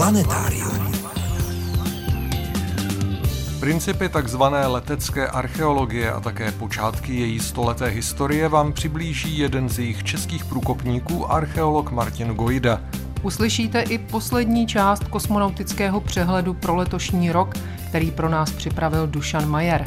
Planetárium. Principy tzv. letecké archeologie a také počátky její stoleté historie vám přiblíží jeden z jejich českých průkopníků, archeolog Martin Gojda. Uslyšíte i poslední část kosmonautického přehledu pro letošní rok, který pro nás připravil Dušan Majer.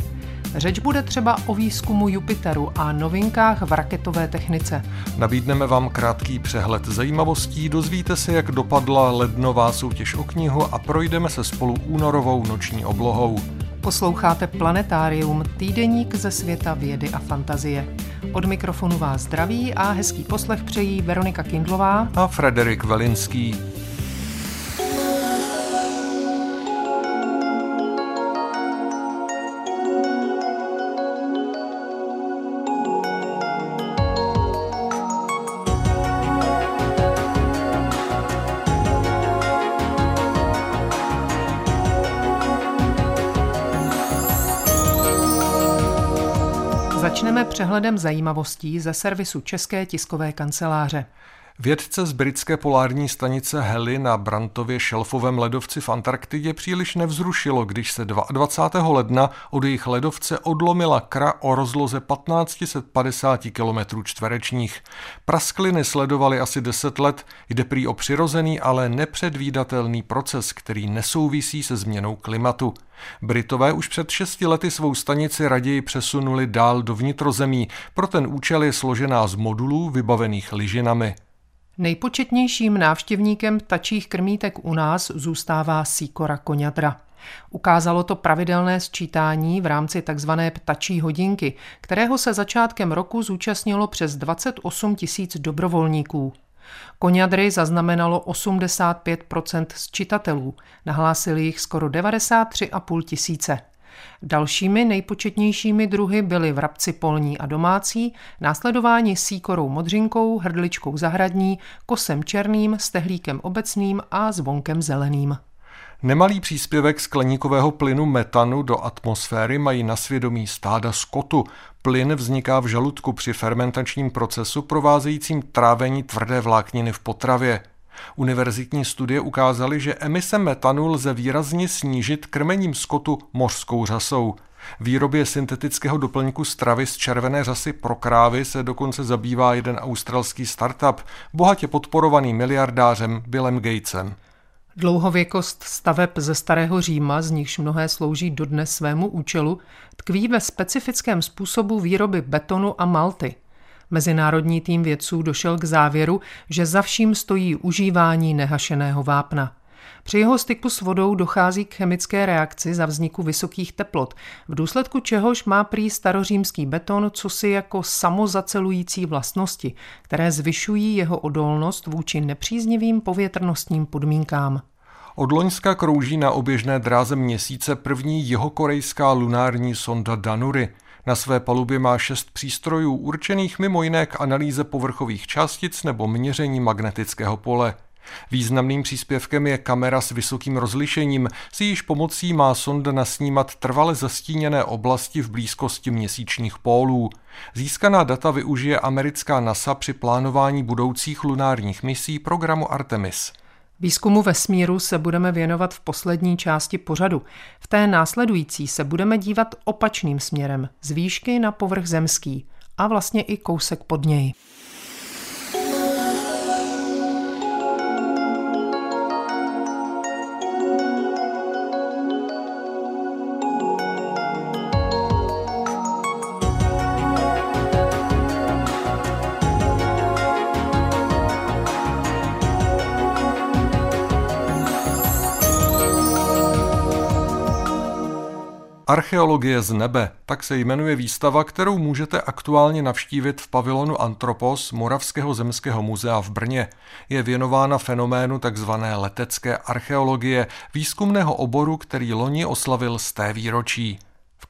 Řeč bude třeba o výzkumu Jupiteru a novinkách v raketové technice. Nabídneme vám krátký přehled zajímavostí, dozvíte se, jak dopadla lednová soutěž o knihu a projdeme se spolu únorovou noční oblohou. Posloucháte Planetárium, týdeník ze světa vědy a fantazie. Od mikrofonu vás zdraví a hezký poslech přejí Veronika Kindlová a Frederik Velinský. Přehledem zajímavostí ze servisu České tiskové kanceláře. Vědce z britské polární stanice Heli na Brantově šelfovém ledovci v Antarktidě příliš nevzrušilo, když se 22. ledna od jejich ledovce odlomila kra o rozloze 1550 km čtverečních. Praskliny sledovaly asi 10 let, jde prý o přirozený, ale nepředvídatelný proces, který nesouvisí se změnou klimatu. Britové už před šesti lety svou stanici raději přesunuli dál do vnitrozemí, pro ten účel je složená z modulů vybavených lyžinami. Nejpočetnějším návštěvníkem ptačích krmítek u nás zůstává síkora koňadra. Ukázalo to pravidelné sčítání v rámci tzv. ptačí hodinky, kterého se začátkem roku zúčastnilo přes 28 tisíc dobrovolníků. Koňadry zaznamenalo 85% sčitatelů, nahlásili jich skoro 93,5 tisíce. Dalšími nejpočetnějšími druhy byly vrabci polní a domácí, následování síkorou modřinkou, hrdličkou zahradní, kosem černým, stehlíkem obecným a zvonkem zeleným. Nemalý příspěvek skleníkového plynu metanu do atmosféry mají na svědomí stáda skotu. Plyn vzniká v žaludku při fermentačním procesu provázejícím trávení tvrdé vlákniny v potravě. Univerzitní studie ukázaly, že emise metanu lze výrazně snížit krmením skotu mořskou řasou. Výrobě syntetického doplňku stravy z červené řasy pro krávy se dokonce zabývá jeden australský startup, bohatě podporovaný miliardářem Billem Gatesem. Dlouhověkost staveb ze Starého Říma, z nichž mnohé slouží dodnes svému účelu, tkví ve specifickém způsobu výroby betonu a malty – Mezinárodní tým vědců došel k závěru, že za vším stojí užívání nehašeného vápna. Při jeho styku s vodou dochází k chemické reakci za vzniku vysokých teplot, v důsledku čehož má prý starořímský beton cosi jako samozacelující vlastnosti, které zvyšují jeho odolnost vůči nepříznivým povětrnostním podmínkám. Od Loňska krouží na oběžné dráze měsíce první jihokorejská lunární sonda Danury – na své palubě má šest přístrojů určených mimo jiné k analýze povrchových částic nebo měření magnetického pole. Významným příspěvkem je kamera s vysokým rozlišením, s jejíž pomocí má sonda nasnímat trvale zastíněné oblasti v blízkosti měsíčních pólů. Získaná data využije americká NASA při plánování budoucích lunárních misí programu Artemis. Výzkumu vesmíru se budeme věnovat v poslední části pořadu. V té následující se budeme dívat opačným směrem, z výšky na povrch zemský a vlastně i kousek pod něj. Archeologie z nebe, tak se jmenuje výstava, kterou můžete aktuálně navštívit v pavilonu Antropos Moravského zemského muzea v Brně. Je věnována fenoménu tzv. letecké archeologie, výzkumného oboru, který loni oslavil z té výročí.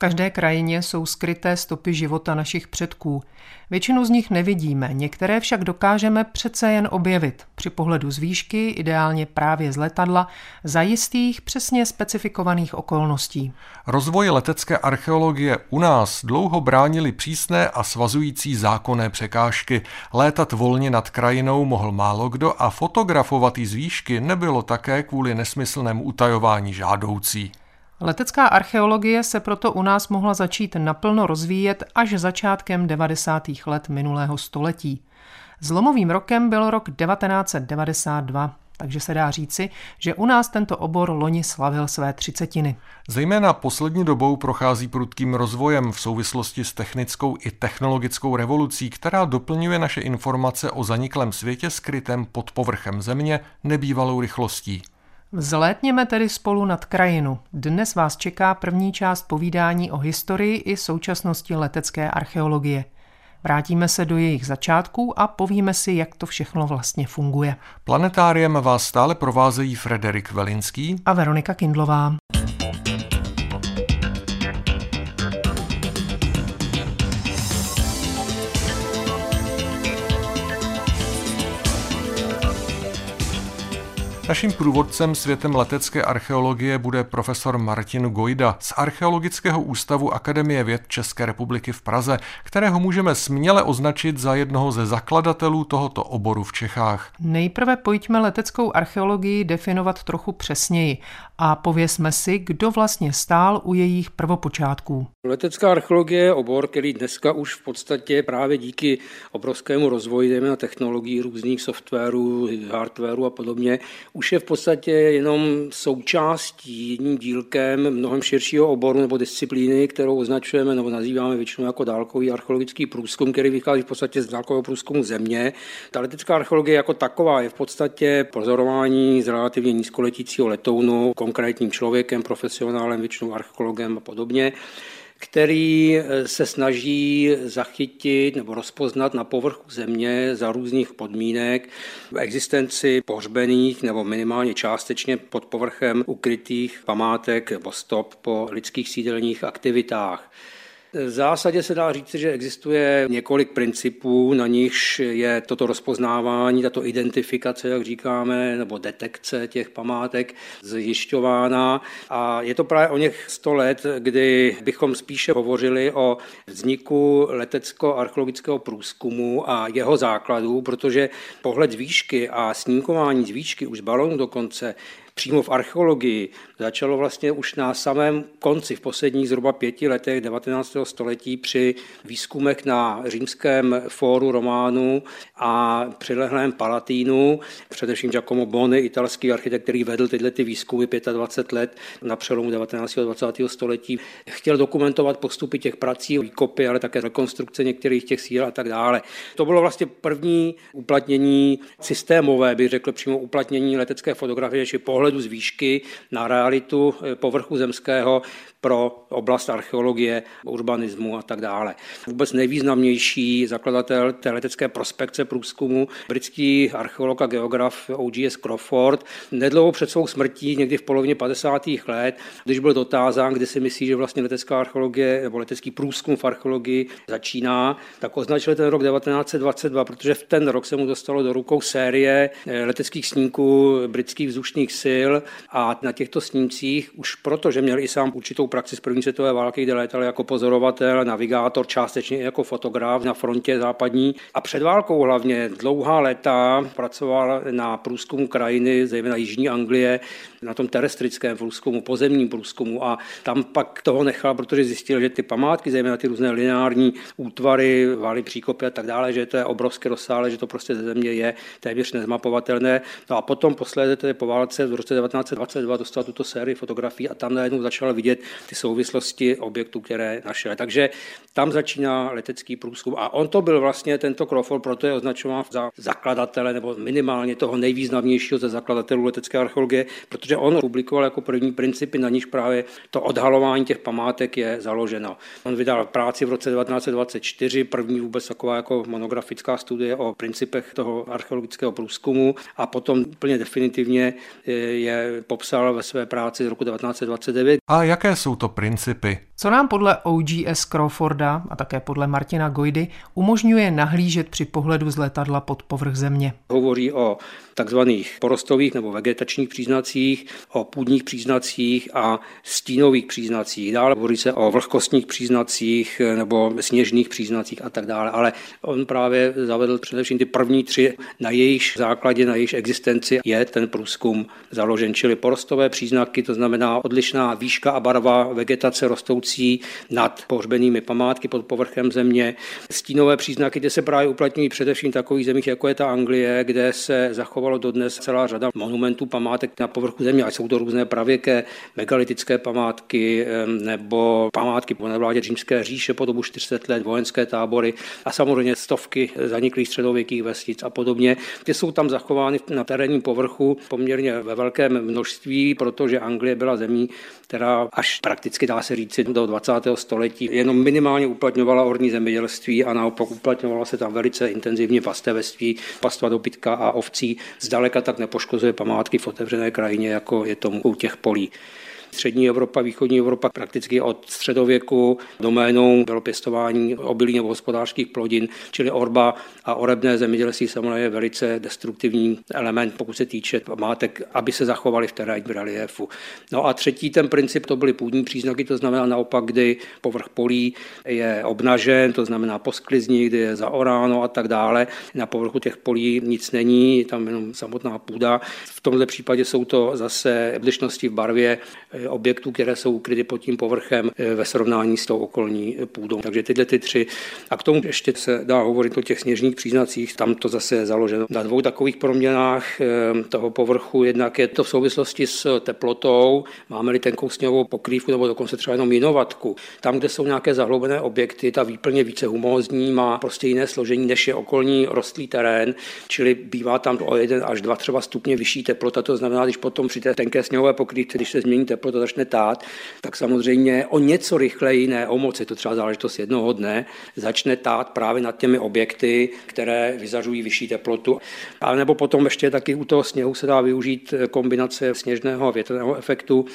Každé krajině jsou skryté stopy života našich předků. Většinu z nich nevidíme, některé však dokážeme přece jen objevit při pohledu z výšky, ideálně právě z letadla, za jistých, přesně specifikovaných okolností. Rozvoj letecké archeologie u nás dlouho bránili přísné a svazující zákonné překážky. Létat volně nad krajinou mohl málo kdo a fotografovat z výšky nebylo také kvůli nesmyslnému utajování žádoucí. Letecká archeologie se proto u nás mohla začít naplno rozvíjet až začátkem 90. let minulého století. Zlomovým rokem byl rok 1992, takže se dá říci, že u nás tento obor loni slavil své třicetiny. Zejména poslední dobou prochází prudkým rozvojem v souvislosti s technickou i technologickou revolucí, která doplňuje naše informace o zaniklém světě skrytém pod povrchem země nebývalou rychlostí. Vzlétněme tedy spolu nad krajinu. Dnes vás čeká první část povídání o historii i současnosti letecké archeologie. Vrátíme se do jejich začátků a povíme si, jak to všechno vlastně funguje. Planetáriem vás stále provázejí Frederik Velinský a Veronika Kindlová. Naším průvodcem světem letecké archeologie bude profesor Martin Gojda z Archeologického ústavu Akademie věd České republiky v Praze, kterého můžeme směle označit za jednoho ze zakladatelů tohoto oboru v Čechách. Nejprve pojďme leteckou archeologii definovat trochu přesněji a pověsme si, kdo vlastně stál u jejich prvopočátků. Letecká archeologie je obor, který dneska už v podstatě právě díky obrovskému rozvoji, na technologií různých softwarů, hardwarů a podobně, už je v podstatě jenom součástí, jedním dílkem mnohem širšího oboru nebo disciplíny, kterou označujeme nebo nazýváme většinou jako dálkový archeologický průzkum, který vychází v podstatě z dálkového průzkumu země. Ta letecká archeologie jako taková je v podstatě pozorování z relativně nízkoletícího letounu konkrétním člověkem, profesionálem, většinou archeologem a podobně který eh, se snaží zachytit nebo rozpoznat na povrchu země za různých podmínek existenci pohřbených nebo minimálně částečně pod povrchem ukrytých památek nebo stop po lidských sídelních aktivitách. V zásadě se dá říct, že existuje několik principů, na nichž je toto rozpoznávání, tato identifikace, jak říkáme, nebo detekce těch památek zjišťována. A je to právě o něch 100 let, kdy bychom spíše hovořili o vzniku letecko-archeologického průzkumu a jeho základů, protože pohled z výšky a snímkování z výšky už z balonu dokonce přímo v archeologii začalo vlastně už na samém konci, v posledních zhruba pěti letech 19. století při výzkumech na římském fóru Románu a přilehlém Palatínu, především Giacomo Boni, italský architekt, který vedl tyhle ty výzkumy 25 let na přelomu 19. a 20. století, chtěl dokumentovat postupy těch prací, výkopy, ale také rekonstrukce některých těch síl a tak dále. To bylo vlastně první uplatnění systémové, bych řekl přímo uplatnění letecké fotografie, či pohledu z výšky na realitu eh, povrchu zemského pro oblast archeologie, urbanismu a tak dále. Vůbec nejvýznamnější zakladatel té letecké prospekce průzkumu, britský archeolog a geograf O.G.S. Crawford, nedlouho před svou smrtí, někdy v polovině 50. let, když byl dotázán, kdy si myslí, že vlastně letecká archeologie nebo letecký průzkum v archeologii začíná, tak označil ten rok 1922, protože v ten rok se mu dostalo do rukou série eh, leteckých snímků britských vzdušných sil a na těchto snímcích už proto, že měl i sám určitou praxi z první světové války, kde létal jako pozorovatel, navigátor, částečně jako fotograf na frontě západní. A před válkou hlavně dlouhá léta pracoval na průzkumu krajiny, zejména Jižní Anglie, na tom terestrickém průzkumu, pozemním průzkumu a tam pak toho nechal, protože zjistil, že ty památky, zejména ty různé lineární útvary, valy, příkopy a tak dále, že to je obrovské rozsáhlé, že to prostě ze země je téměř nezmapovatelné. No a potom posledně tedy po válce v roce 1922 dostal tuto sérii fotografií a tam najednou začal vidět ty souvislosti objektů, které našel. Takže tam začíná letecký průzkum. A on to byl vlastně tento Crawford, proto je označován za zakladatele nebo minimálně toho nejvýznamnějšího ze zakladatelů letecké archeologie, protože on publikoval jako první principy, na níž právě to odhalování těch památek je založeno. On vydal práci v roce 1924, první vůbec taková jako monografická studie o principech toho archeologického průzkumu a potom úplně definitivně je popsal ve své práci z roku 1929. A jaké jsou to principy? Co nám podle OGS Crawforda a také podle Martina Gojdy umožňuje nahlížet při pohledu z letadla pod povrch země? Hovoří o takzvaných porostových nebo vegetačních příznacích, o půdních příznacích a stínových příznacích. Dále hovoří se o vlhkostních příznacích nebo sněžných příznacích a tak dále. Ale on právě zavedl především ty první tři, na jejich základě, na jejich existenci je ten průzkum založen, čili porostové příznaky, to znamená odlišná výška a barva vegetace rostoucí nad pohřbenými památky pod povrchem země. Stínové příznaky, kde se právě uplatňují především v takových zemích, jako je ta Anglie, kde se zachovalo dodnes celá řada monumentů, památek na povrchu země, ať jsou to různé pravěké megalitické památky nebo památky po nevládě římské říše po dobu 400 let, vojenské tábory a samozřejmě stovky zaniklých středověkých vesnic a podobně. Ty jsou tam zachovány na terénním povrchu poměrně ve velkém množství, protože Anglie byla zemí, která až prakticky dá se říci do 20. století jenom minimálně uplatňovala orní zemědělství a naopak uplatňovala se tam velice intenzivně pastevectví, pastva dobytka a ovcí. Zdaleka tak nepoškozuje památky v otevřené krajině, jako je tomu u těch polí. Střední Evropa, východní Evropa prakticky od středověku doménou bylo pěstování obilí nebo hospodářských plodin, čili orba a orebné zemědělství samozřejmě je velice destruktivní element, pokud se týče mátek, aby se zachovali v terénním reliefu. No a třetí ten princip to byly půdní příznaky, to znamená naopak, kdy povrch polí je obnažen, to znamená posklizní, kdy je zaoráno a tak dále. Na povrchu těch polí nic není, tam jenom samotná půda. V tomto případě jsou to zase odlišnosti v barvě objektů, které jsou ukryty pod tím povrchem eh, ve srovnání s tou okolní půdou. Takže tyhle ty tři. A k tomu ještě se dá hovorit o těch sněžních příznacích. Tam to zase je založeno na dvou takových proměnách eh, toho povrchu. Jednak je to v souvislosti s teplotou. Máme-li tenkou sněhovou pokrývku nebo dokonce třeba jenom jinovatku. Tam, kde jsou nějaké zahloubené objekty, ta výplně více humózní, má prostě jiné složení, než je okolní rostlý terén, čili bývá tam o 1 až 2 třeba stupně vyšší teplota. To znamená, když potom při té tenké sněhové pokrývce, když se změní teplota, to začne tát, tak samozřejmě o něco rychleji, ne o moc, je to třeba záležitost jednoho dne, začne tát právě nad těmi objekty, které vyzařují vyšší teplotu. A nebo potom ještě taky u toho sněhu se dá využít kombinace sněžného a větrného efektu,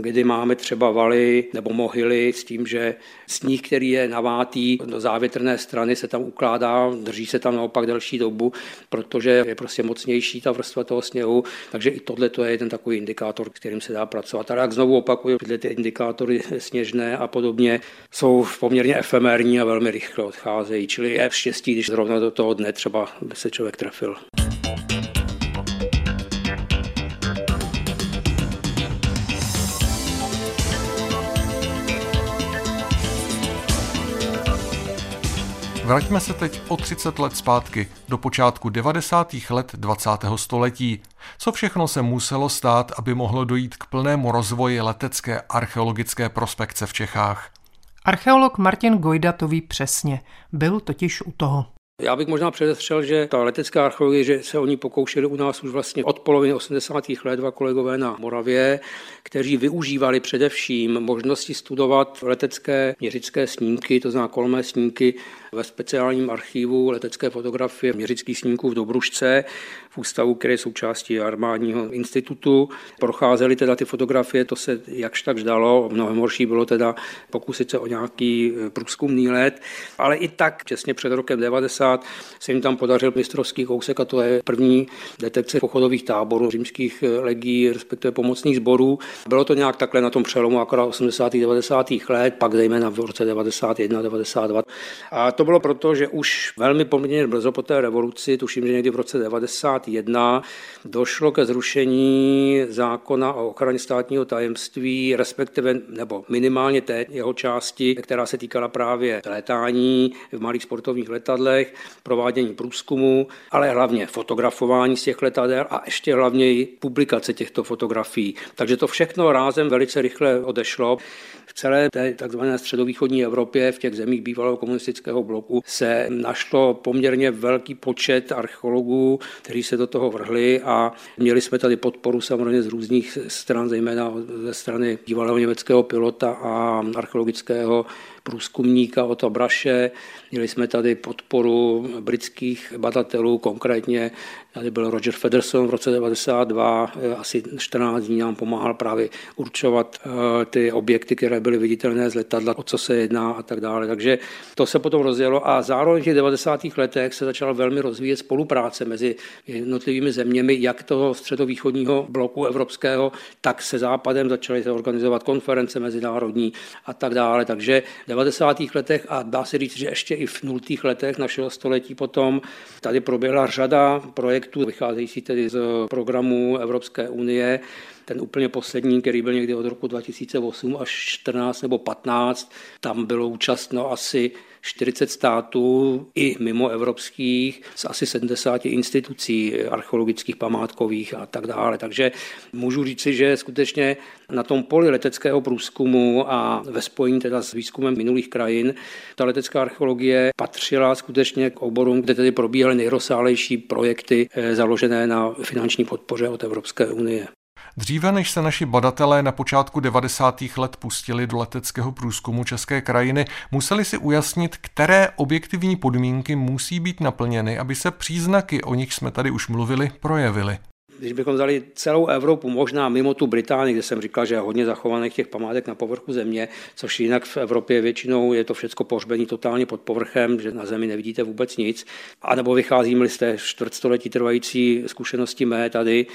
kdy máme třeba valy nebo mohyly s tím, že sníh, který je navátý do závětrné strany, se tam ukládá, drží se tam naopak delší dobu, protože je prostě mocnější ta vrstva toho sněhu, takže i tohle je jeden takový indikátor, kterým se dá pracovat. A jak znovu opakuju, tyhle ty indikátory sněžné a podobně jsou poměrně efemérní a velmi rychle odcházejí, čili je štěstí, když zrovna do toho dne třeba by se člověk trefil. Vraťme se teď o 30 let zpátky, do počátku 90. let 20. století. Co všechno se muselo stát, aby mohlo dojít k plnému rozvoji letecké archeologické prospekce v Čechách? Archeolog Martin Gojda to ví přesně. Byl totiž u toho. Já bych možná předestřel, že ta letecká archeologie, že se o ní pokoušeli u nás už vlastně od poloviny 80. let dva kolegové na Moravě, kteří využívali především možnosti studovat letecké měřické snímky, to znamená kolmé snímky ve speciálním archivu letecké fotografie měřických snímků v Dobrušce, ústavu, který je součástí armádního institutu. Procházely teda ty fotografie, to se jakž tak dalo, mnohem horší bylo teda pokusit se o nějaký průzkumný let, ale i tak těsně před rokem 90 se jim tam podařil mistrovský kousek a to je první detekce pochodových táborů římských legí, respektive pomocných sborů. Bylo to nějak takhle na tom přelomu akorát 80. 90. let, pak zejména v roce 91, 92. A to bylo proto, že už velmi poměrně brzo po té revoluci, tuším, že někdy v roce 91, došlo ke zrušení zákona o ochraně státního tajemství, respektive nebo minimálně té jeho části, která se týkala právě létání v malých sportovních letadlech, provádění průzkumu, ale hlavně fotografování z těch letadel a ještě hlavně i publikace těchto fotografií. Takže to všechno rázem velice rychle odešlo. V celé té takzvané středovýchodní Evropě, v těch zemích bývalého komunistického bloku, se našlo poměrně velký počet archeologů, kteří se do toho vrhli a měli jsme tady podporu samozřejmě z různých stran, zejména ze strany bývalého německého pilota a archeologického průzkumníka od Abraše, měli jsme tady podporu britských badatelů, konkrétně Tady byl Roger Federson v roce 92, eh, asi 14 dní nám pomáhal právě určovat eh, ty objekty, které byly viditelné z letadla, o co se jedná a tak dále. Takže to se potom rozjelo a zároveň v těch 90. letech se začala velmi rozvíjet spolupráce mezi jednotlivými zeměmi, jak toho středovýchodního bloku evropského, tak se západem začaly se organizovat konference mezinárodní a tak dále. Takže 90. letech a dá se říct, že ještě i v 0. letech našeho století potom tady proběhla řada projektů, vycházející tedy z programu Evropské unie. Ten úplně poslední, který byl někdy od roku 2008 až 14 nebo 15, tam bylo účastno asi 40 států i mimo evropských z asi 70 institucí archeologických, památkových a tak dále. Takže můžu říci, že skutečně na tom poli leteckého průzkumu a ve spojení teda s výzkumem minulých krajin ta letecká archeologie patřila skutečně k oborům, kde tedy probíhaly nejrozsálejší projekty eh, založené na finanční podpoře od Evropské unie. Dříve než se naši badatelé na počátku 90. let pustili do leteckého průzkumu České krajiny, museli si ujasnit, které objektivní podmínky musí být naplněny, aby se příznaky, o nich jsme tady už mluvili, projevily. Když bychom vzali celou Evropu, možná mimo tu Británii, kde jsem říkal, že je hodně zachovaných těch památek na povrchu země, což jinak v Evropě většinou je to všechno pohřbení totálně pod povrchem, že na zemi nevidíte vůbec nic. A nebo vycházíme z té čtvrtstoletí trvající zkušenosti mé tady,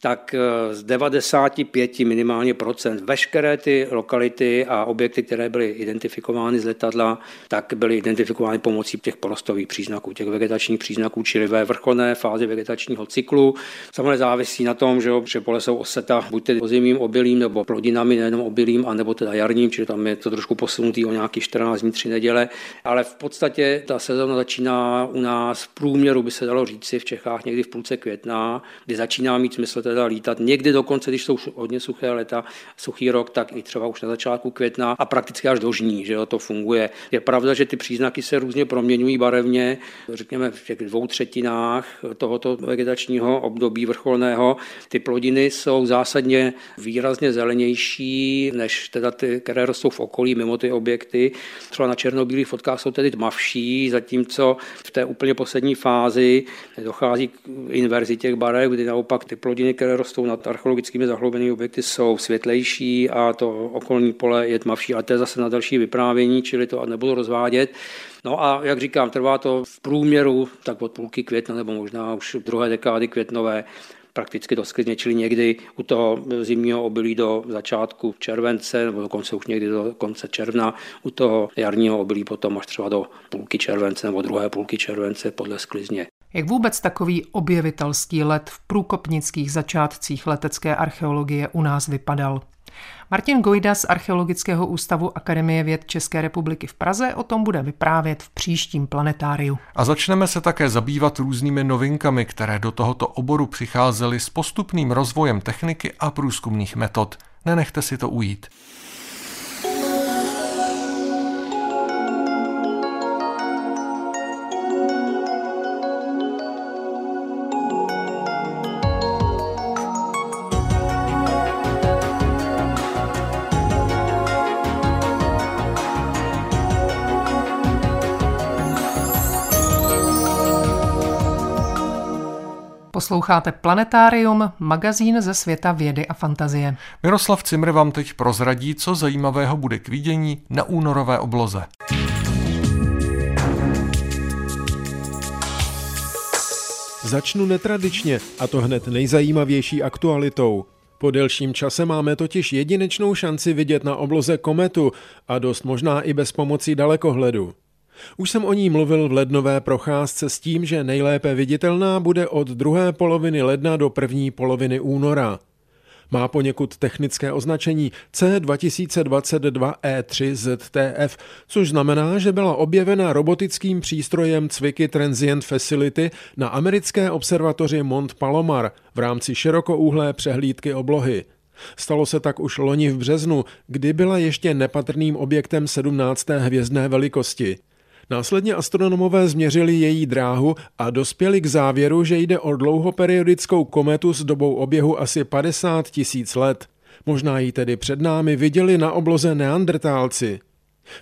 tak eh, z 95 minimálně procent veškeré ty lokality a objekty, které byly identifikovány z letadla, tak byly identifikovány pomocí těch porostových příznaků, těch vegetačních příznaků, čili ve vrcholné fázi vegetačního cyklu. Samozřejmě závisí na tom, že, že pole jsou oseta buď tedy zimním obilím nebo plodinami, nejenom obilím, anebo teda jarním, čili tam je to trošku posunutý o nějaký 14 dní, 3 neděle. Ale v podstatě ta sezóna začíná u nás v průměru, by se dalo říci, v Čechách někdy v půlce května, kdy začíná mít smysl teda lítat. Někdy dokonce, když jsou hodně suché leta, suchý rok, tak i třeba už na začátku května a prakticky až do žní, že jo, to funguje. Je pravda, že ty příznaky se různě proměňují barevně, řekněme v těch dvou třetinách tohoto vegetačního období vrcholného. Ty plodiny jsou zásadně výrazně zelenější než teda ty, které rostou v okolí mimo ty objekty. Třeba na černobílých fotkách jsou tedy tmavší, zatímco v té úplně poslední fázi dochází k inverzi těch barev, kdy naopak ty plodiny, které rostou nad archeologickými zahloubenými objekty, jsou světlejší a to okolní pole je tmavší, ale to je zase na další vyprávění, čili to nebudu rozvádět. No a jak říkám, trvá to v průměru tak od půlky května nebo možná už druhé dekády květnové prakticky do sklidně, čili někdy u toho zimního obilí do začátku července, nebo dokonce už někdy do konce června, u toho jarního obilí potom až třeba do půlky července nebo druhé půlky července podle sklizně. Jak vůbec takový objevitelský let v průkopnických začátcích letecké archeologie u nás vypadal? Martin Gojda z Archeologického ústavu Akademie věd České republiky v Praze o tom bude vyprávět v příštím planetáriu. A začneme se také zabývat různými novinkami, které do tohoto oboru přicházely s postupným rozvojem techniky a průzkumných metod. Nenechte si to ujít. Posloucháte Planetárium, magazín ze světa vědy a fantazie. Miroslav Cimr vám teď prozradí, co zajímavého bude k vidění na únorové obloze. Začnu netradičně, a to hned nejzajímavější aktualitou. Po delším čase máme totiž jedinečnou šanci vidět na obloze kometu a dost možná i bez pomocí dalekohledu. Už jsem o ní mluvil v lednové procházce s tím, že nejlépe viditelná bude od druhé poloviny ledna do první poloviny února. Má poněkud technické označení C2022E3ZTF, což znamená, že byla objevena robotickým přístrojem Cviky Transient Facility na americké observatoři Mont Palomar v rámci širokouhlé přehlídky oblohy. Stalo se tak už loni v březnu, kdy byla ještě nepatrným objektem 17. hvězdné velikosti. Následně astronomové změřili její dráhu a dospěli k závěru, že jde o dlouhoperiodickou kometu s dobou oběhu asi 50 tisíc let. Možná ji tedy před námi viděli na obloze neandrtálci.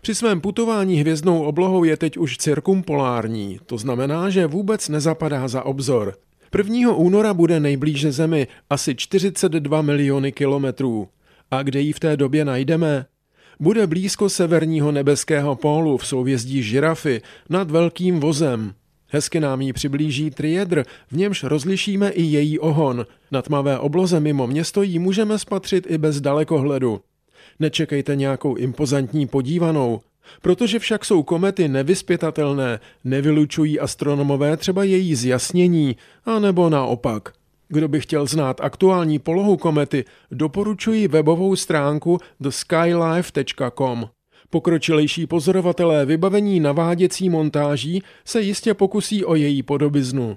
Při svém putování hvězdnou oblohou je teď už cirkumpolární, to znamená, že vůbec nezapadá za obzor. 1. února bude nejblíže Zemi asi 42 miliony kilometrů. A kde ji v té době najdeme? Bude blízko severního nebeského pólu v souvězdí žirafy nad velkým vozem. Hezky nám ji přiblíží triedr, v němž rozlišíme i její ohon. Na tmavé obloze mimo město ji můžeme spatřit i bez dalekohledu. Nečekejte nějakou impozantní podívanou. Protože však jsou komety nevyspětatelné, nevylučují astronomové třeba její zjasnění, anebo naopak. Kdo by chtěl znát aktuální polohu komety, doporučuji webovou stránku theskylife.com. Pokročilejší pozorovatelé vybavení naváděcí montáží se jistě pokusí o její podobiznu.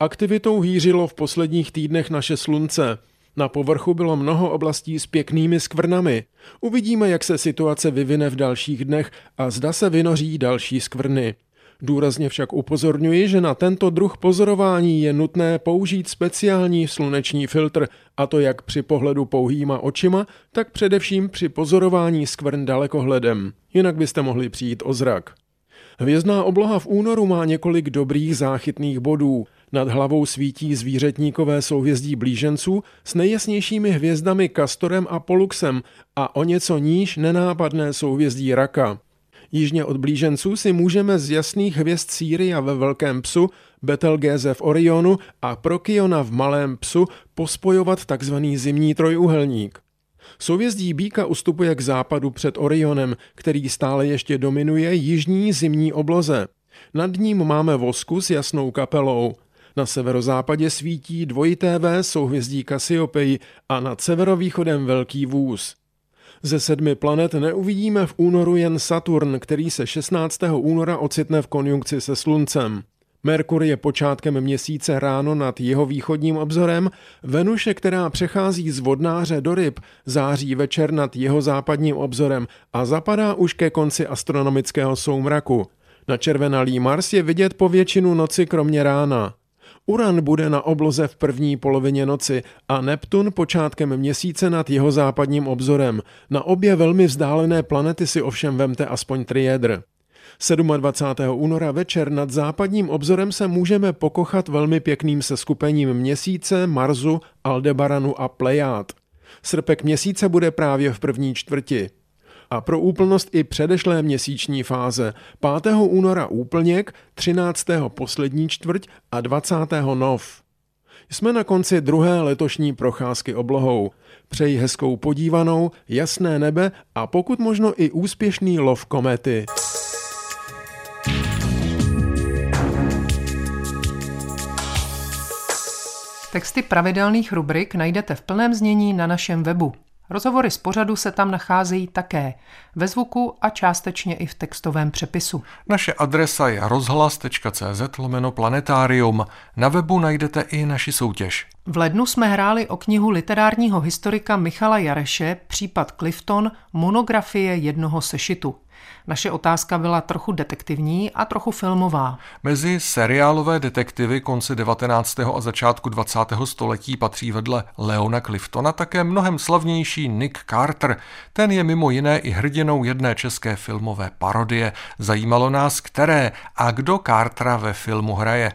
Aktivitou hýřilo v posledních týdnech naše slunce. Na povrchu bylo mnoho oblastí s pěknými skvrnami. Uvidíme, jak se situace vyvine v dalších dnech a zda se vynoří další skvrny. Důrazně však upozorňuji, že na tento druh pozorování je nutné použít speciální sluneční filtr, a to jak při pohledu pouhýma očima, tak především při pozorování skvrn dalekohledem. Jinak byste mohli přijít o zrak. Hvězdná obloha v únoru má několik dobrých záchytných bodů. Nad hlavou svítí zvířetníkové souhvězdí blíženců s nejjasnějšími hvězdami Kastorem a Poluxem a o něco níž nenápadné souhvězdí Raka. Jižně od blíženců si můžeme z jasných hvězd Sýria ve Velkém psu, Betelgéze v Orionu a Prokiona v Malém psu pospojovat takzvaný zimní trojúhelník. Souvězdí Bíka ustupuje k západu před Orionem, který stále ještě dominuje jižní zimní obloze. Nad ním máme vosku s jasnou kapelou. Na severozápadě svítí dvojité V souhvězdí Kasiopeji a nad severovýchodem Velký vůz. Ze sedmi planet neuvidíme v únoru jen Saturn, který se 16. února ocitne v konjunkci se Sluncem. Merkur je počátkem měsíce ráno nad jeho východním obzorem, Venuše, která přechází z vodnáře do ryb, září večer nad jeho západním obzorem a zapadá už ke konci astronomického soumraku. Na červenalý Mars je vidět po většinu noci kromě rána. Uran bude na obloze v první polovině noci a Neptun počátkem měsíce nad jeho západním obzorem. Na obě velmi vzdálené planety si ovšem vemte aspoň triedr. 27. února večer nad západním obzorem se můžeme pokochat velmi pěkným seskupením měsíce, Marsu, Aldebaranu a Plejád. Srpek měsíce bude právě v první čtvrti. A pro úplnost i předešlé měsíční fáze 5. února úplněk, 13. poslední čtvrť a 20. nov. Jsme na konci druhé letošní procházky oblohou. Přeji hezkou podívanou, jasné nebe a pokud možno i úspěšný lov komety. Texty pravidelných rubrik najdete v plném znění na našem webu Rozhovory z pořadu se tam nacházejí také ve zvuku a částečně i v textovém přepisu. Naše adresa je rozhlas.cz lomeno planetarium. Na webu najdete i naši soutěž. V lednu jsme hráli o knihu literárního historika Michala Jareše Případ Clifton, monografie jednoho sešitu. Naše otázka byla trochu detektivní a trochu filmová. Mezi seriálové detektivy konce 19. a začátku 20. století patří vedle Leona Cliftona také mnohem slavnější Nick Carter. Ten je mimo jiné i hrdinou jedné české filmové parodie. Zajímalo nás, které a kdo Cartera ve filmu hraje.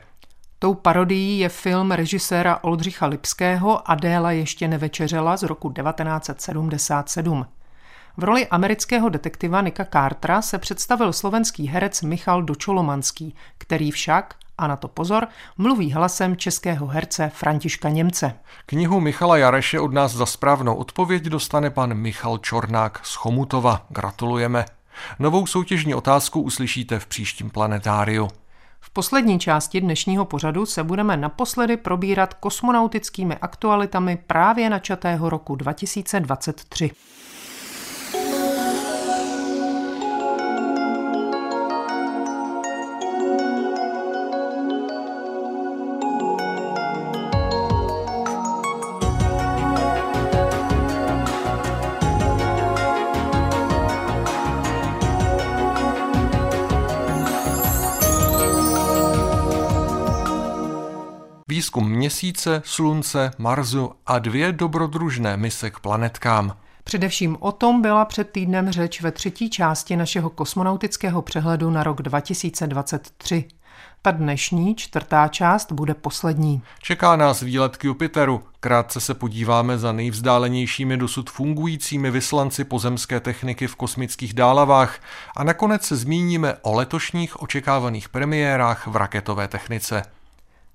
Tou parodií je film režiséra Oldřicha Lipského Adéla ještě nevečeřela z roku 1977. V roli amerického detektiva Nika Cartera se představil slovenský herec Michal Dočolomanský, který však, a na to pozor, mluví hlasem českého herce Františka Němce. Knihu Michala Jareše od nás za správnou odpověď dostane pan Michal Čornák z Chomutova. Gratulujeme. Novou soutěžní otázku uslyšíte v příštím planetáriu. V poslední části dnešního pořadu se budeme naposledy probírat kosmonautickými aktualitami právě načatého roku 2023. měsíce, slunce, Marsu a dvě dobrodružné mise k planetkám. Především o tom byla před týdnem řeč ve třetí části našeho kosmonautického přehledu na rok 2023. Ta dnešní čtvrtá část bude poslední. Čeká nás výlet k Jupiteru. Krátce se podíváme za nejvzdálenějšími dosud fungujícími vyslanci pozemské techniky v kosmických dálavách a nakonec se zmíníme o letošních očekávaných premiérách v raketové technice.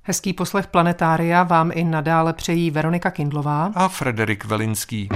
Hezký poslech Planetária vám i nadále přejí Veronika Kindlová a Frederik Velinský.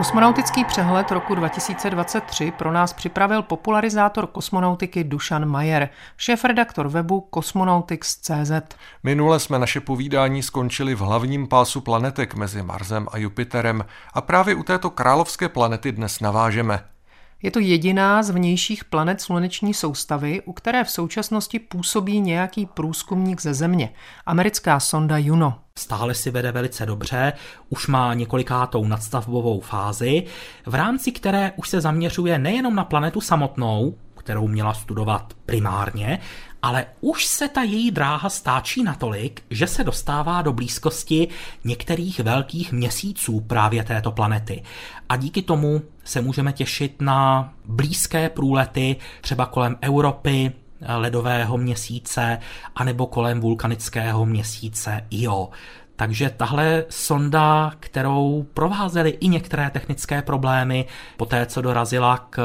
Kosmonautický přehled roku 2023 pro nás připravil popularizátor kosmonautiky Dušan Majer, šéf-redaktor webu Cosmonautics.cz. Minule jsme naše povídání skončili v hlavním pásu planetek mezi Marsem a Jupiterem a právě u této královské planety dnes navážeme. Je to jediná z vnějších planet sluneční soustavy, u které v současnosti působí nějaký průzkumník ze Země, americká sonda Juno. Stále si vede velice dobře, už má několikátou nadstavbovou fázi, v rámci které už se zaměřuje nejenom na planetu samotnou, kterou měla studovat primárně, ale už se ta její dráha stáčí natolik, že se dostává do blízkosti některých velkých měsíců právě této planety. A díky tomu se můžeme těšit na blízké průlety, třeba kolem Evropy, ledového měsíce, anebo kolem vulkanického měsíce Io. Takže tahle sonda, kterou provázely i některé technické problémy, po té, co dorazila k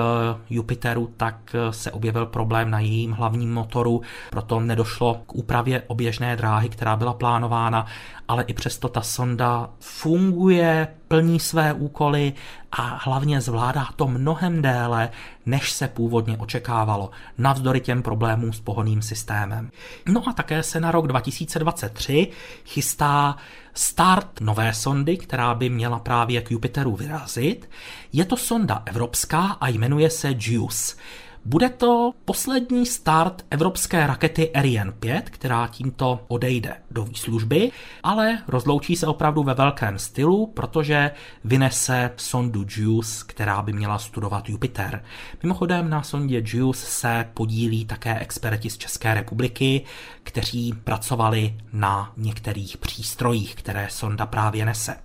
Jupiteru, tak se objevil problém na jejím hlavním motoru, proto nedošlo k úpravě oběžné dráhy, která byla plánována, ale i přesto ta sonda funguje, plní své úkoly a hlavně zvládá to mnohem déle, než se původně očekávalo, navzdory těm problémům s pohoným systémem. No a také se na rok 2023 chystá start nové sondy, která by měla právě k Jupiteru vyrazit. Je to sonda evropská a jmenuje se JUICE. Bude to poslední start evropské rakety Ariane 5, která tímto odejde do výslužby, ale rozloučí se opravdu ve velkém stylu, protože vynese sondu JUICE, která by měla studovat Jupiter. Mimochodem na sondě JUICE se podílí také experti z České republiky, kteří pracovali na některých přístrojích, které sonda právě nese.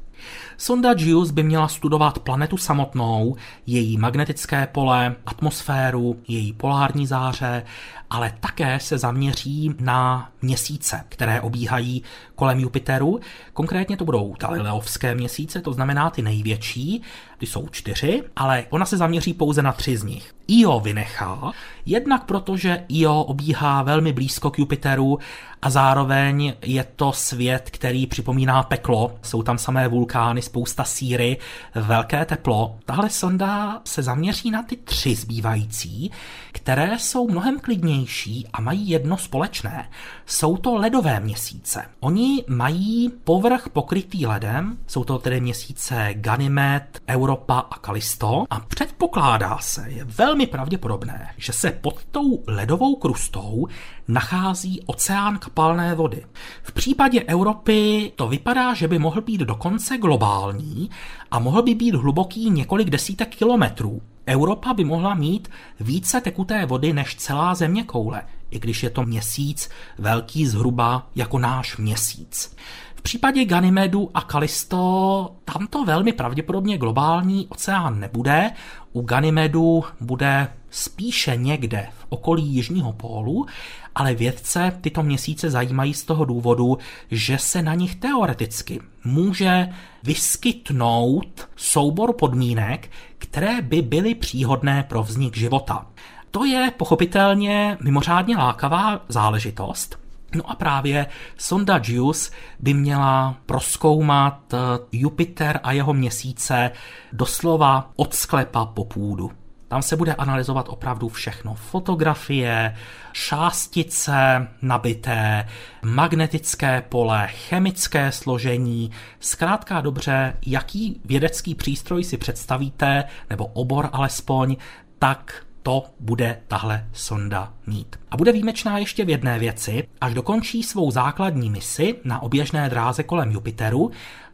Sonda JUICE by měla studovat planetu samotnou, její magnetické pole, atmosféru, její polární záře, ale také se zaměří na měsíce, které obíhají kolem Jupiteru. Konkrétně to budou Galileovské měsíce, to znamená ty největší, ty jsou čtyři, ale ona se zaměří pouze na tři z nich. Io vynechá, jednak protože Io obíhá velmi blízko k Jupiteru a zároveň je to svět, který připomíná peklo. Jsou tam samé vulkány, spousta síry, velké teplo. Tahle sonda se zaměří na ty tři zbývající, které jsou mnohem klidnější a mají jedno společné. Jsou to ledové měsíce. Oni mají povrch pokrytý ledem, jsou to tedy měsíce Ganymed, Europa a Kalisto a předpokládá se, je velmi pravděpodobné, že se pod tou ledovou krustou nachází oceán kapalné vody. V případě Evropy to vypadá, že by mohl být dokonce globální a mohl by být hluboký několik desítek kilometrů. Evropa by mohla mít více tekuté vody než celá země koule, i když je to měsíc velký zhruba jako náš měsíc. V případě Ganymedu a Kalisto tam to velmi pravděpodobně globální oceán nebude. U Ganymedu bude spíše někde v okolí Jižního pólu, ale vědce tyto měsíce zajímají z toho důvodu, že se na nich teoreticky může vyskytnout soubor podmínek, které by byly příhodné pro vznik života. To je pochopitelně mimořádně lákavá záležitost, No a právě sonda JUICE by měla proskoumat eh, Jupiter a jeho měsíce doslova od sklepa po půdu. Tam se bude analyzovat opravdu všechno. Fotografie, šástice nabité, magnetické pole, chemické složení, zkrátka dobře, jaký vědecký přístroj si představíte, nebo obor alespoň, tak to bude tahle sonda mít. A bude výjimečná ještě v jedné věci, až dokončí svou základní misi na oběžné dráze kolem Jupiteru,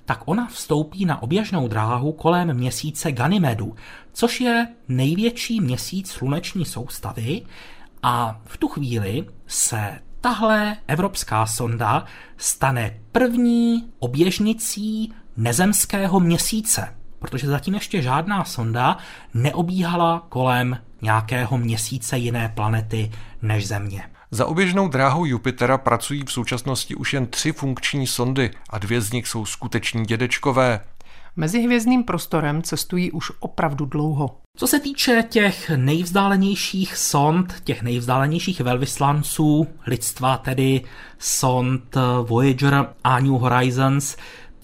tak ona vstoupí na oběžnou dráhu kolem měsíce Ganymedu, což je největší měsíc sluneční soustavy a v tu chvíli se tahle evropská sonda stane první oběžnicí nezemského měsíce, protože zatím ještě žádná sonda neobíhala kolem nějakého měsíce jiné planety než Země. Za oběžnou dráhou Jupitera pracují v současnosti už jen tři funkční sondy a dvě z nich jsou skuteční dědečkové. Mezi hvězdným prostorem cestují už opravdu dlouho. Co se týče těch nejvzdálenějších sond, těch nejvzdálenějších velvyslanců lidstva, tedy sond Voyager a New Horizons,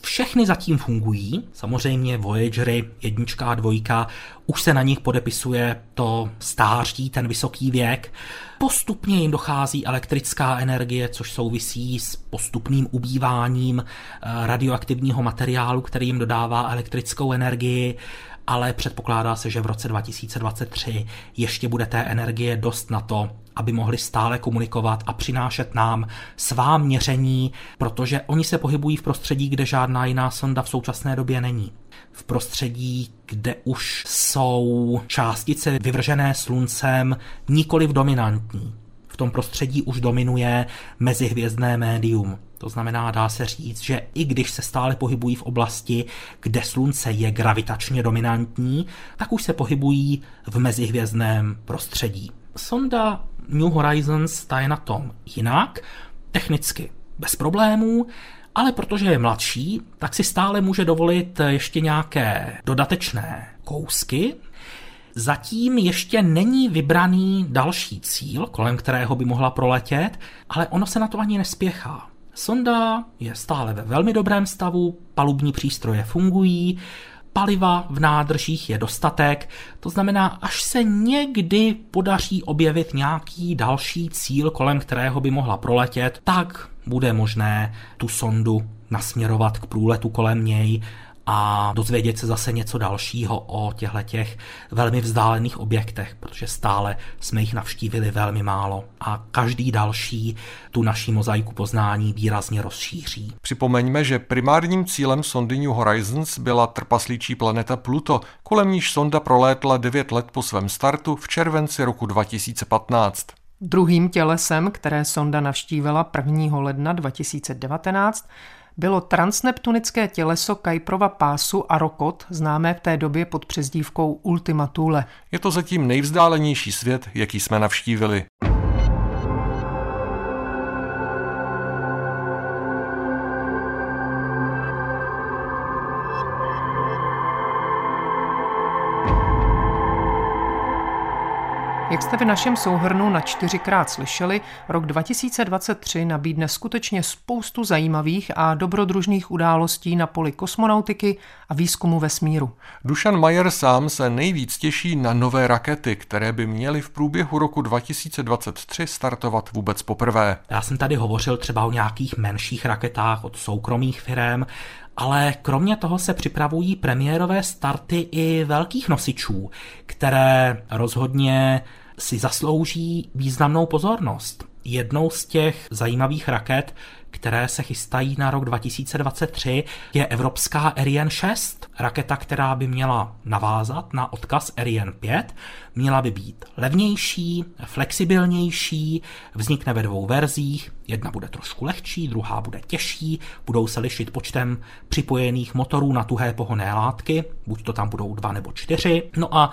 všechny zatím fungují. Samozřejmě Voyagery jednička a dvojka, už se na nich podepisuje to stáří, ten vysoký věk. Postupně jim dochází elektrická energie, což souvisí s postupným ubýváním eh, radioaktivního materiálu, který jim dodává elektrickou energii ale předpokládá se, že v roce 2023 ještě bude té energie dost na to, aby mohli stále komunikovat a přinášet nám svá měření, protože oni se pohybují v prostředí, kde žádná jiná sonda v současné době není. V prostředí, kde už jsou částice vyvržené sluncem nikoli v dominantní. V tom prostředí už dominuje mezihvězdné médium. To znamená, dá se říct, že i když se stále pohybují v oblasti, kde Slunce je gravitačně dominantní, tak už se pohybují v mezihvězdném prostředí. Sonda New Horizons ta je na tom jinak, technicky bez problémů, ale protože je mladší, tak si stále může dovolit ještě nějaké dodatečné kousky. Zatím ještě není vybraný další cíl, kolem kterého by mohla proletět, ale ono se na to ani nespěchá. Sonda je stále ve velmi dobrém stavu, palubní přístroje fungují, paliva v nádržích je dostatek, to znamená, až se někdy podaří objevit nějaký další cíl, kolem kterého by mohla proletět, tak bude možné tu sondu nasměrovat k průletu kolem něj a dozvědět se zase něco dalšího o těchto těch velmi vzdálených objektech, protože stále jsme jich navštívili velmi málo a každý další tu naší mozaiku poznání výrazně rozšíří. Připomeňme, že primárním cílem sondy New Horizons byla trpaslíčí planeta Pluto, kolem níž sonda prolétla 9 let po svém startu v červenci roku 2015. Druhým tělesem, které sonda navštívila 1. ledna 2019, bylo transneptunické těleso Kajprova pásu Arokot, známé v té době pod přezdívkou Ultima Thule. Je to zatím nejvzdálenější svět, jaký jsme navštívili. Jak jste v našem souhrnu na čtyřikrát slyšeli, rok 2023 nabídne skutečně spoustu zajímavých a dobrodružných událostí na poli kosmonautiky a výzkumu vesmíru. Dušan Majer sám se nejvíc těší na nové rakety, které by měly v průběhu roku 2023 startovat vůbec poprvé. Já jsem tady hovořil třeba o nějakých menších raketách od soukromých firm, ale kromě toho se připravují premiérové starty i velkých nosičů, které rozhodně si zaslouží významnou pozornost. Jednou z těch zajímavých raket, které se chystají na rok 2023, je evropská Ariane 6. Raketa, která by měla navázat na odkaz Ariane 5, měla by být levnější, flexibilnější, vznikne ve dvou verzích. Jedna bude trošku lehčí, druhá bude těžší, budou se lišit počtem připojených motorů na tuhé pohonné látky, buď to tam budou dva nebo čtyři. No a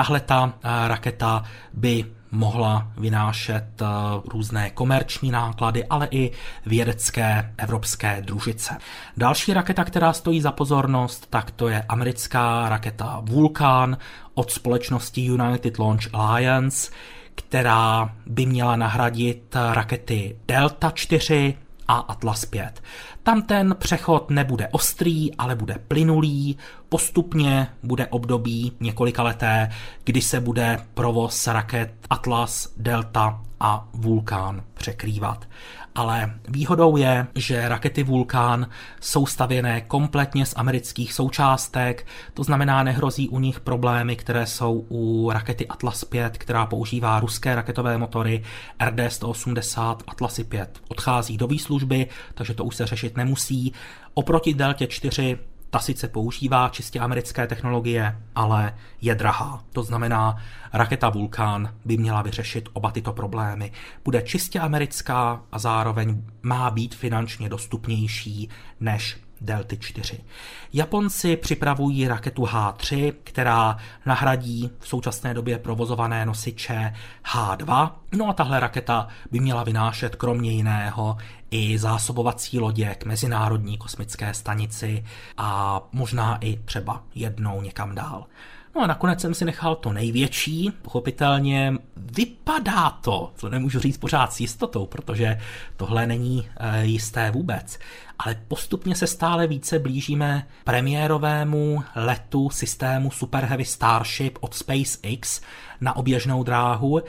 tahle ta eh, raketa by mohla vynášet eh, různé komerční náklady, ale i vědecké evropské družice. Další raketa, která stojí za pozornost, tak to je americká raketa Vulcan od společnosti United Launch Alliance, která by měla nahradit rakety Delta 4 a Atlas 5. Tam ten přechod nebude ostrý, ale bude plynulý, postupně bude období několika leté, kdy se bude provoz raket Atlas, Delta a Vulkán překrývat ale výhodou je, že rakety Vulkán jsou stavěné kompletně z amerických součástek, to znamená nehrozí u nich problémy, které jsou u rakety Atlas 5, která používá ruské raketové motory RD-180 Atlasy 5. Odchází do výslužby, takže to už se řešit nemusí. Oproti Deltě 4 ta sice používá čistě americké technologie, ale je drahá. To znamená, raketa Vulkán by měla vyřešit oba tyto problémy. Bude čistě americká a zároveň má být finančně dostupnější než Delty 4. Japonci připravují raketu H3, která nahradí v současné době provozované nosiče H2. No a tahle raketa by měla vynášet kromě jiného i zásobovací lodě k Mezinárodní kosmické stanici a možná i třeba jednou někam dál. No a nakonec jsem si nechal to největší, pochopitelně vypadá to, to nemůžu říct pořád s jistotou, protože tohle není e, jisté vůbec, ale postupně se stále více blížíme premiérovému letu systému Super Heavy Starship od SpaceX na oběžnou dráhu.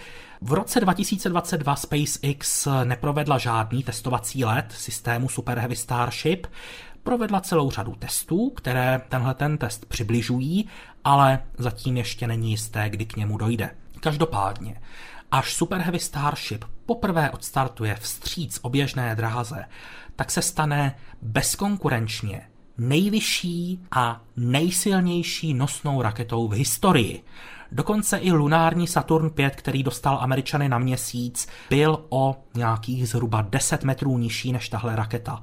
V roce 2022 SpaceX neprovedla žádný testovací let systému Super Heavy Starship, provedla celou řadu testů, které tenhle ten test přibližují, ale zatím ještě není jisté, kdy k němu dojde. Každopádně, až Super Heavy Starship poprvé odstartuje vstříc oběžné dráze, tak se stane bezkonkurenčně nejvyšší a nejsilnější nosnou raketou v historii. Dokonce i lunární Saturn 5, který dostal Američany na měsíc, byl o nějakých zhruba 10 metrů nižší než tahle raketa.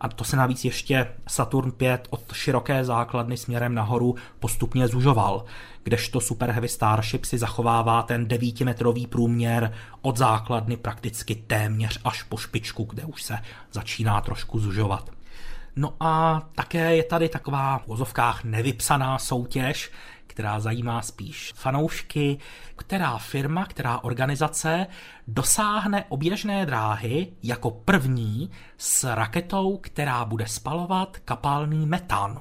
A to se navíc ještě Saturn 5 od široké základny směrem nahoru postupně zužoval, kdežto Super Heavy Starship si zachovává ten 9-metrový průměr od základny prakticky téměř až po špičku, kde už se začíná trošku zužovat. No a také je tady taková v vozovkách nevypsaná soutěž, která zajímá spíš fanoušky, která firma, která organizace dosáhne oběžné dráhy jako první s raketou, která bude spalovat kapalný metan.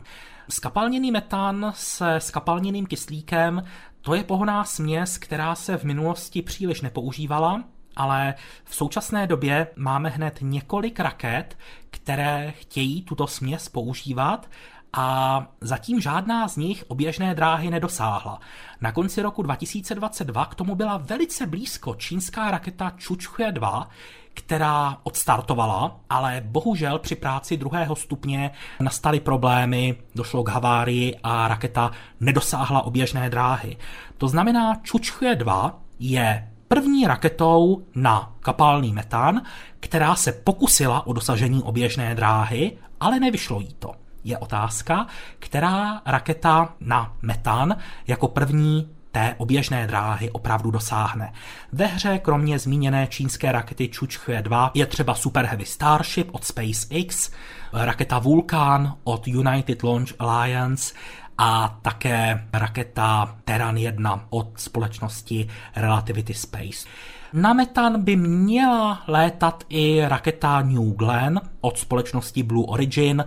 Skapalněný metan se skapalněným kyslíkem to je pohoná směs, která se v minulosti příliš nepoužívala, ale v současné době máme hned několik raket, které chtějí tuto směs používat a zatím žádná z nich oběžné dráhy nedosáhla. Na konci roku 2022 k tomu byla velice blízko čínská raketa Chuchue 2, která odstartovala, ale bohužel při práci druhého stupně nastaly problémy, došlo k havárii a raketa nedosáhla oběžné dráhy. To znamená, Chuchue 2 je první raketou na kapalný metan, která se pokusila o dosažení oběžné dráhy, ale nevyšlo jí to je otázka, která raketa na metan jako první té oběžné dráhy opravdu dosáhne. Ve hře kromě zmíněné čínské rakety Chuchue 2 je třeba Super Heavy Starship od SpaceX, raketa Vulcan od United Launch Alliance a také raketa Terran 1 od společnosti Relativity Space. Na metan by měla létat i raketa New Glenn od společnosti Blue Origin,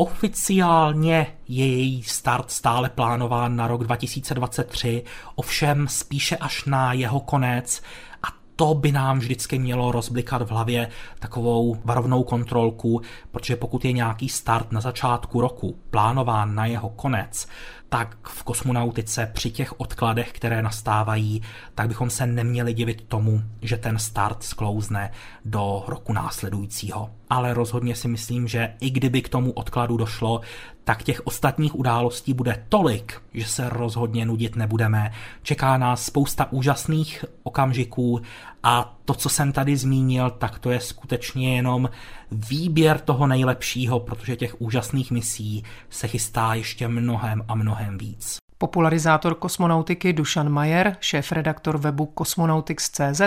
Oficiálně je její start stále plánován na rok 2023, ovšem spíše až na jeho konec. A to by nám vždycky mělo rozblikat v hlavě takovou varovnou kontrolku, protože pokud je nějaký start na začátku roku plánován na jeho konec, tak v kosmonautice při těch odkladech, které nastávají, tak bychom se neměli divit tomu, že ten start sklouzne do roku následujícího. Ale rozhodně si myslím, že i kdyby k tomu odkladu došlo, tak těch ostatních událostí bude tolik, že se rozhodně nudit nebudeme. Čeká nás spousta úžasných okamžiků a to, co jsem tady zmínil, tak to je skutečně jenom výběr toho nejlepšího, protože těch úžasných misí se chystá ještě mnohem a mnohem víc. Popularizátor kosmonautiky Dušan Majer, šéf-redaktor webu Cosmonautics.cz,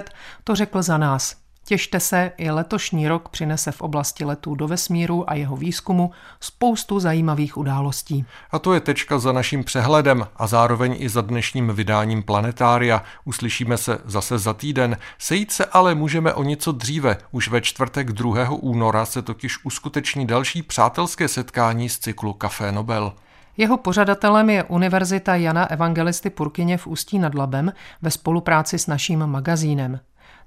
to řekl za nás. Těšte se, i letošní rok přinese v oblasti letů do vesmíru a jeho výzkumu spoustu zajímavých událostí. A to je tečka za naším přehledem a zároveň i za dnešním vydáním Planetária. Uslyšíme se zase za týden. Sejít se ale můžeme o něco dříve. Už ve čtvrtek 2. února se totiž uskuteční další přátelské setkání z cyklu Café Nobel. Jeho pořadatelem je Univerzita Jana Evangelisty Purkyně v Ústí nad Labem ve spolupráci s naším magazínem.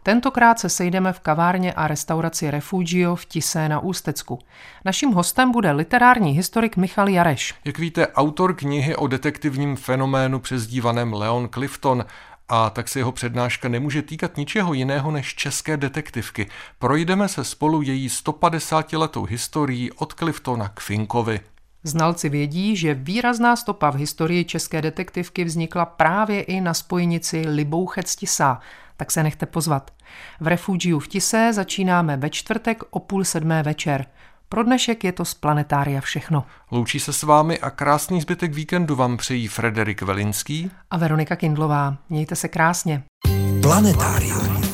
Tentokrát se sejdeme v kavárně a restauraci Refugio v Tisé na Ústecku. Naším hostem bude literární historik Michal Jareš. Jak víte, autor knihy o detektivním fenoménu přezdívaném Leon Clifton A tak se jeho přednáška nemůže týkat ničeho jiného než české detektivky. Projdeme se spolu její 150 letou historií od Cliftona k Finkovi. Znalci vědí, že výrazná stopa v historii české detektivky vznikla právě i na spojnici Libouchec Tisá, tak se nechte pozvat. V Refugiu v Tise začínáme ve čtvrtek o půl sedmé večer. Pro dnešek je to z Planetária všechno. Loučí se s vámi a krásný zbytek víkendu vám přejí Frederik Velinský a Veronika Kindlová. Mějte se krásně. Planetárium.